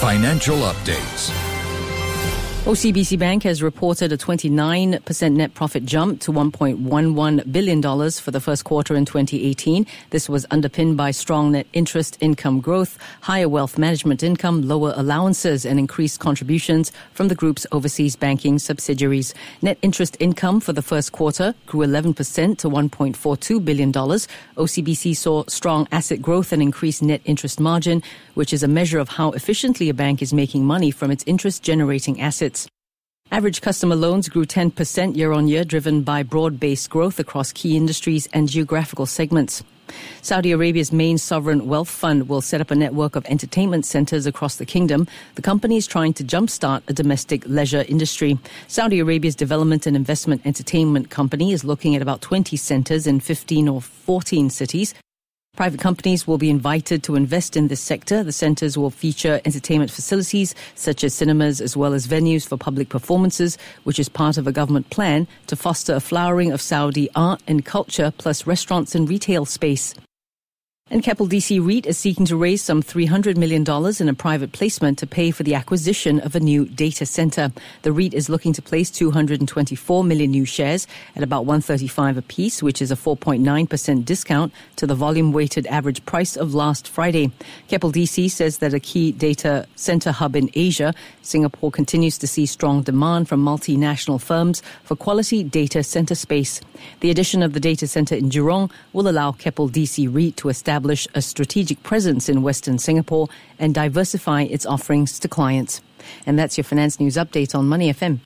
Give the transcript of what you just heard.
Financial updates. OCBC Bank has reported a 29% net profit jump to $1.11 billion for the first quarter in 2018. This was underpinned by strong net interest income growth, higher wealth management income, lower allowances, and increased contributions from the group's overseas banking subsidiaries. Net interest income for the first quarter grew 11% to $1.42 billion. OCBC saw strong asset growth and increased net interest margin, which is a measure of how efficiently a bank is making money from its interest generating assets. Average customer loans grew 10% year on year, driven by broad based growth across key industries and geographical segments. Saudi Arabia's main sovereign wealth fund will set up a network of entertainment centers across the kingdom. The company is trying to jumpstart a domestic leisure industry. Saudi Arabia's development and investment entertainment company is looking at about 20 centers in 15 or 14 cities. Private companies will be invited to invest in this sector. The centres will feature entertainment facilities such as cinemas as well as venues for public performances, which is part of a government plan to foster a flowering of Saudi art and culture plus restaurants and retail space. And Keppel DC REIT is seeking to raise some $300 million in a private placement to pay for the acquisition of a new data center. The REIT is looking to place 224 million new shares at about 135 a piece, which is a 4.9% discount to the volume weighted average price of last Friday. Keppel DC says that a key data center hub in Asia, Singapore continues to see strong demand from multinational firms for quality data center space. The addition of the data center in Jurong will allow Keppel DC REIT to establish establish a strategic presence in Western Singapore and diversify its offerings to clients. And that's your finance news update on Money FM.